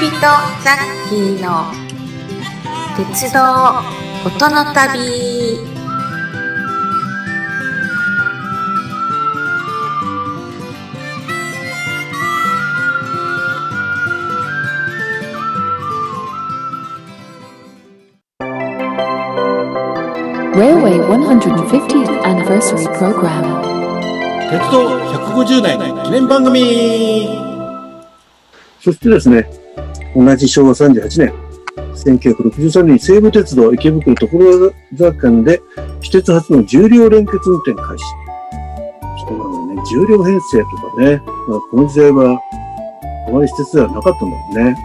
人ザッキーの鉄道音の旅。鉄道150年記念番組。そしてですね、同じ昭和38年、1963年に西武鉄道池袋所沢間で、私鉄初の重量連結運転開始。そうなのね、重量編成とかね、まあ、この時代は、あまり私鉄ではなかったんだもんね。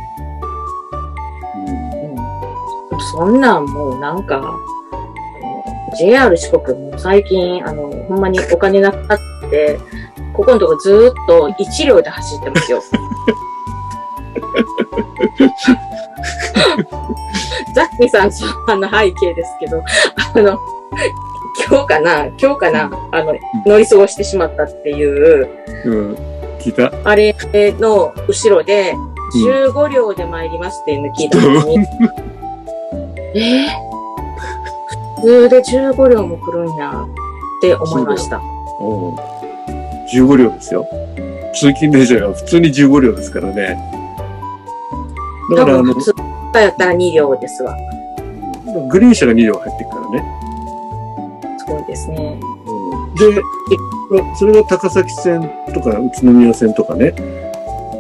うん、そんなんもうなんか、JR 四国も最近、あの、ほんまにお金なくなって、ここのとこずーっと1両で走ってますよ。ザッキーさんあの背景ですけど、あの、今日かな今日かな、あの、乗り過ごしてしまったっていう、うん、聞いた。あれの後ろで、15両で参りますっていうの聞いたのに、うん、え？ー、普通で15両も来るんやって思いました。15両ですよ。通勤電車が普通に15両ですからね。だからあの、普通やったら2両ですわ。グリーン車が2両入ってくからね。すごいですね。うん、で、それが高崎線とか宇都宮線とかね、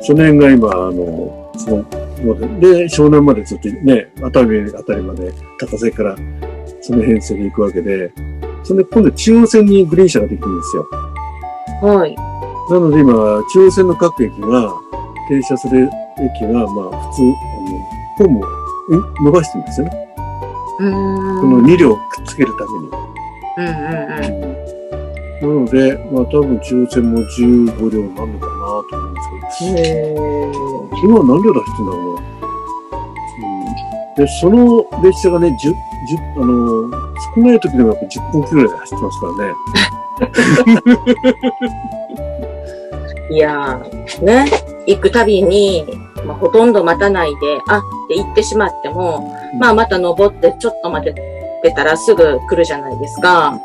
その辺が今、あの、その、で、湘南までずっとね、熱海あたりまで高崎からその編成で行くわけで、それで今度中央線にグリーン車ができるんですよ。はい。なので今、中央線の各駅が停車する駅が、まあ、普通、あの、ホームを伸ばしてるんですよね。この2両くっつけるために。うんうんうん。なので、まあ多分抽選も15両になるのかなと思うんですけど。へ今は何両出してんだろうな。うん、で、その列車がね、10、10、あの、少ない時でもやっぱ10分くらいで走ってますからね。いやー、ね、行くたびに、まあ、ほとんど待たないで、あって言ってしまっても、まあまた登ってちょっと待ってたらすぐ来るじゃないですか。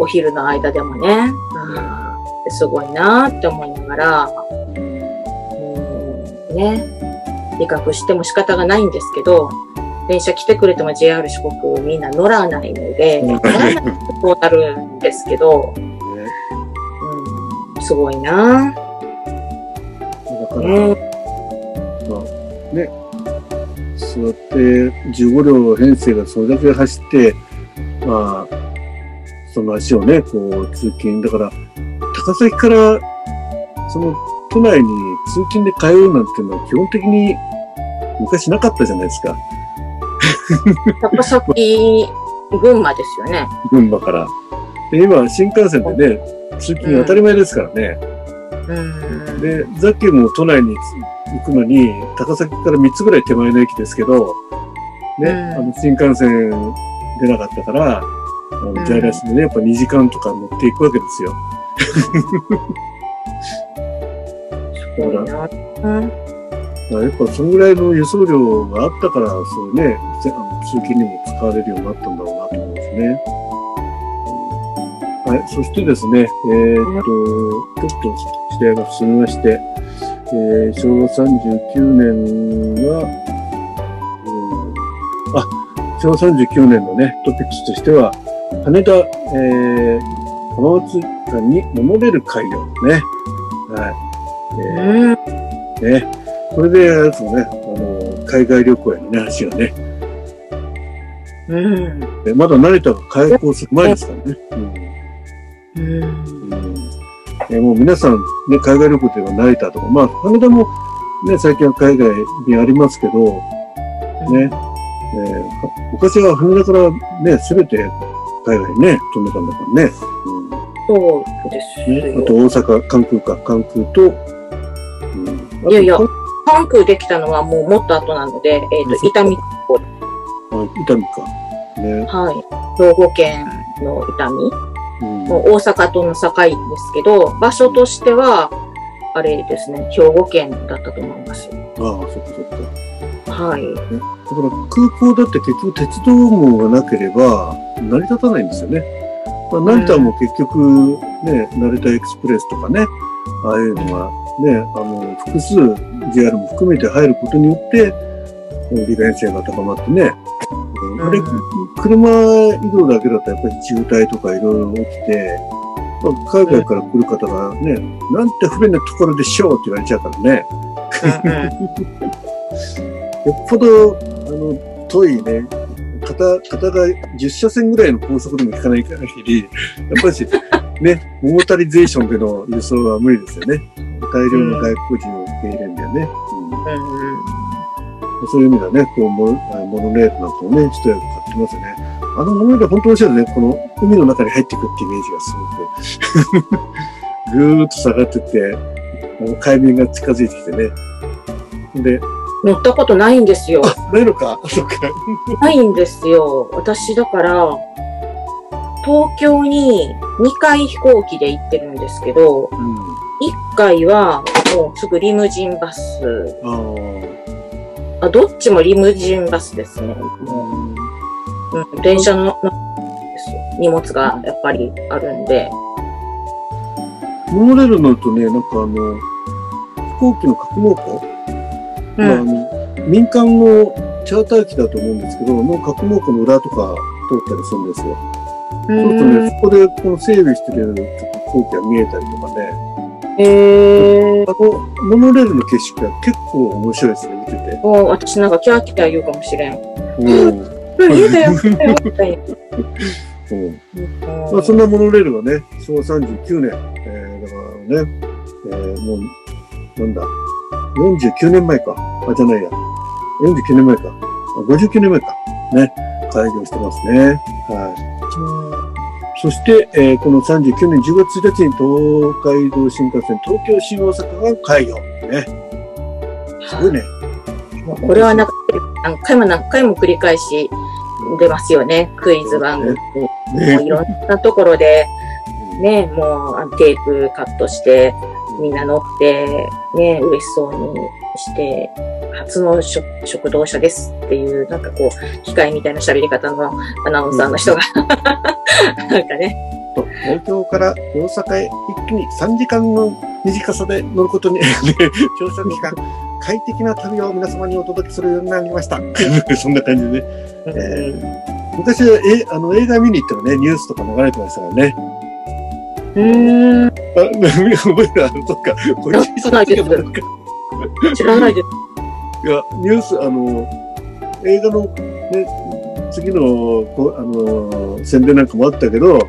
お昼の間でもね。あすごいなって思いながら、うん、ね、理覚しても仕方がないんですけど、電車来てくれても JR 四国みんな乗らないので、乗らないとこうなるんですけど、うん、すごいな。だから、ね、そうやって15両編成がそれだけ走って、まあ、その足をね、こう通勤、だから、高崎からその都内に通勤で通うなんていうのは基本的に昔なかったじゃないですか。高崎、群馬ですよね。群馬から。で今、新幹線でね、通勤当たり前ですからね。うん、で、ザッキーも都内に行くのに、高崎から3つぐらい手前の駅ですけど、ね、うん、あの新幹線出なかったから、あの在来線でね、やっぱ2時間とか乗っていくわけですよ。だから、うんやっぱそのぐらいの輸送量があったから、そういうね、あの通勤にも使われるようになったんだろうなと思いますね。はい、そしてですね、えー、っと、ちょっと時代が進みまして、えー、昭和39年は、うん、あ、昭和39年のね、トピックスとしては、羽田、えー、浜松間にモノレール開業ね。はい。えー、ね。これで、あれですもね、あの、海外旅行へのね、足がね。うん。でまだ成田が開港する前ですからね。うん。うんえー、もう皆さん、ね、海外旅行といえば成田とか、まあ、羽田もね、最近は海外にありますけど、ね、えー、昔は羽田からね、すべて海外にね、飛んでたんだからね。うん、そうですね。あと大阪、関空か、関空と、うん、いやいや、関空できたのはもうもっと後なので、えっ、ー、と、伊丹港。あ、伊丹か。ね。はい。兵庫県の伊丹。もう大阪との境ですけど、場所としては、あれですね、兵庫県だったと思います。ああ、そっかそっか。はい。だから空港だって結局鉄道網がなければ成り立たないんですよね。まあ、成田も結局ね、成田エクスプレスとかね、ああいうのがね、あの、複数 JR も含めて入ることによって、利便性が高まってね、あれ、車移動だけだとやっぱり渋滞とかいろいろ起きて、まあ、海外から来る方がね、なんて不便なところでしょうって言われちゃうからね。よっぽど、あの、遠いね、片、片が10車線ぐらいの高速でも引かない限り、やっぱりし、ね、モータリゼーションでの輸送は無理ですよね。大量の外国人を受け入れるんだよね。うんそういう意味ではね、こうモモノレールなんかもね、一役買ってますよね。あのモノレール本当面白いね。この海の中に入っていくってイメージがすごく。ぐーっと下がってって、あの海面が近づいてきてね。で、乗ったことないんですよ。ないのか？そっか。ないんですよ。私だから、東京に2回飛行機で行ってるんですけど、うん。1回はもうすぐリムジンバス。あどっちもリムジンバスですね。うんうん、電車の、のですよ。荷物がやっぱりあるんで。モノレールに乗るとね、なんかあの、飛行機の格納庫、うまあ、あん。の民間のチャーター機だと思うんですけど、の格納庫の裏とか通ったりするんですよ。そうするとね、そこでこの整備してる飛行機が見えたりとかね、へー。あの、モノレールの景色が結構面白いですね、見てて。もう私なんかキャーキャー言うかもしれん。うん。よ、よ、みたいうんな。まあ、そんなモノレールがね、昭和39年、えー、だからね、えー、もう、なんだ、49年前か。あ、じゃないや。49年前か。あ59年前か。ね、開業してますね。はい。そして、えーこの39年10月1日に東海道新幹線東京新大阪が開業。ね。すごいね。これはなんか何回も何回も繰り返し出ますよね。クイズ番組。もうね。いろんなところで、ね、もうテープカットして、みんな乗って、ね、嬉しそうにして、初の食食堂車ですっていう、なんかこう、機械みたいな喋り方のアナウンサーの人が、なんかね、と東京から大阪へ一気に3時間の短さで乗ることに、ね乗車期間、快適な旅を皆様にお届けするようになりました。そんな感じで。ね。え昔はえあの映画見に行ってもね、ニュースとか流れてましたからね。うーん、あ、覚えてる？あの、そっか、これそうなんです知らないです。いや、ニュース、あの、映画のね、次の、こあの、宣伝なんかもあったけど、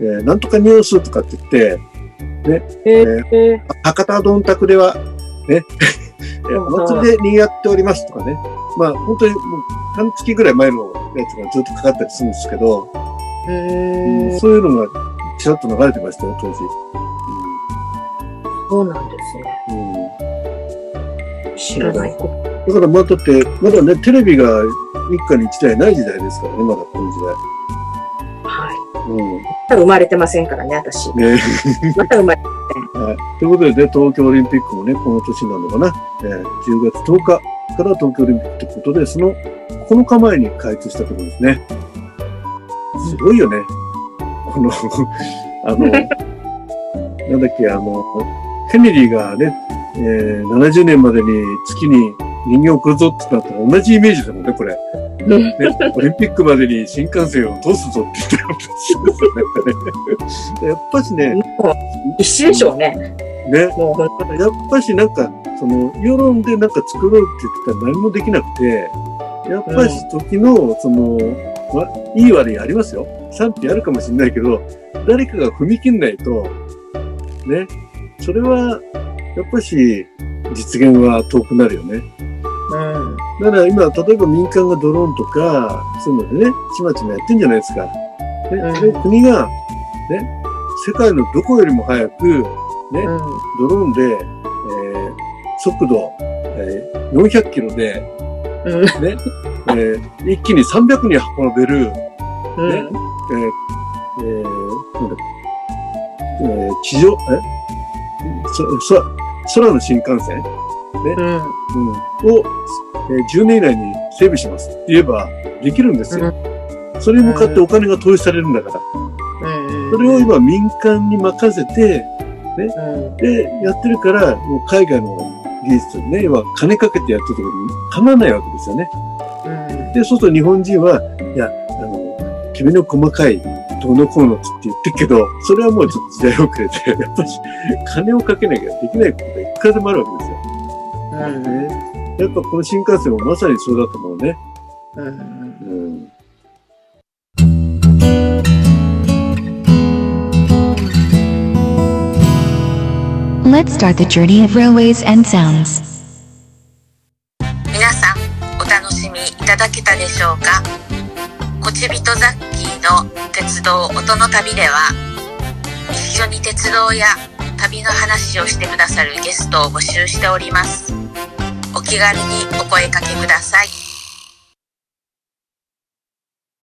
えーなんとかニュースとかって言って、えー、博多どんたくでは、ね、えーお祭りで賑わっておりますとかね。まあ、本当にもう半月ぐらい前のやつがずっとかかったりするんですけど、うーん、そういうのがちらっと流れてましたよ、当時。そうなんですね。うん知らないこだからまあ、だって、まだね、テレビが一家に一台ない時代ですからね、まだこの時代。と。はい。うん。まだ生まれてませんからね、私。ねまだ生まれはい。ということでね、東京オリンピックもね、この年なのかな。えー10月10日から東京オリンピックということで、その9日前に開通したところですね。すごいよね。この、あの、なんだっけ、あの、ケネディがね、えー70年までに月に人間を送るぞってなったら同じイメージだもんね、これ。ね、オリンピックまでに新幹線を通すぞって言ってるんですよね。やっぱしね、もう、必死でしょうね。ね。やっぱしなんか、その、世論でなんか作ろうって言ってたら何もできなくて、やっぱし時の、その、わいい悪いありますよ。賛否あるかもしれないけど、誰かが踏み切んないと、ね、それは、やっぱし、実現は遠くなるよね。うん。だから今、例えば民間がドローンとか、そういうのでね、ちまちまやってんじゃないですか。ね、うんそれを国が、ね、世界のどこよりも早く、ね、うん。ドローンで、えー速度、えー400キロで、うん。ね、えー一気に300人運べる、うん。えーえーなんだえー地上、えそ、そ、空の新幹線、うん。うん、を、えー10年以内に整備しますって言えばできるんですよ。それに向かってお金が投資されるんだから。うん。それを今民間に任せて、うん。で、やってるから、もう海外の技術ね、要は金かけてやったところに構わないわけですよね。うん。で、そうすると日本人は、いや、あの、君の細かいどうのこうのって言ってるけど、それはもうちょっと時代遅れて、やっぱり金をかけなきゃできないことがいくらでもあるわけですよ。やっぱこの新幹線もまさにそうだと思うね。うん。うん。Let's start the journey of railways and sounds. 皆さんお楽しみいただけたでしょうか？こちびとザッキーの鉄道音の旅では一緒に鉄道や旅の話をしてくださるゲストを募集しておりますお気軽にお声かけください。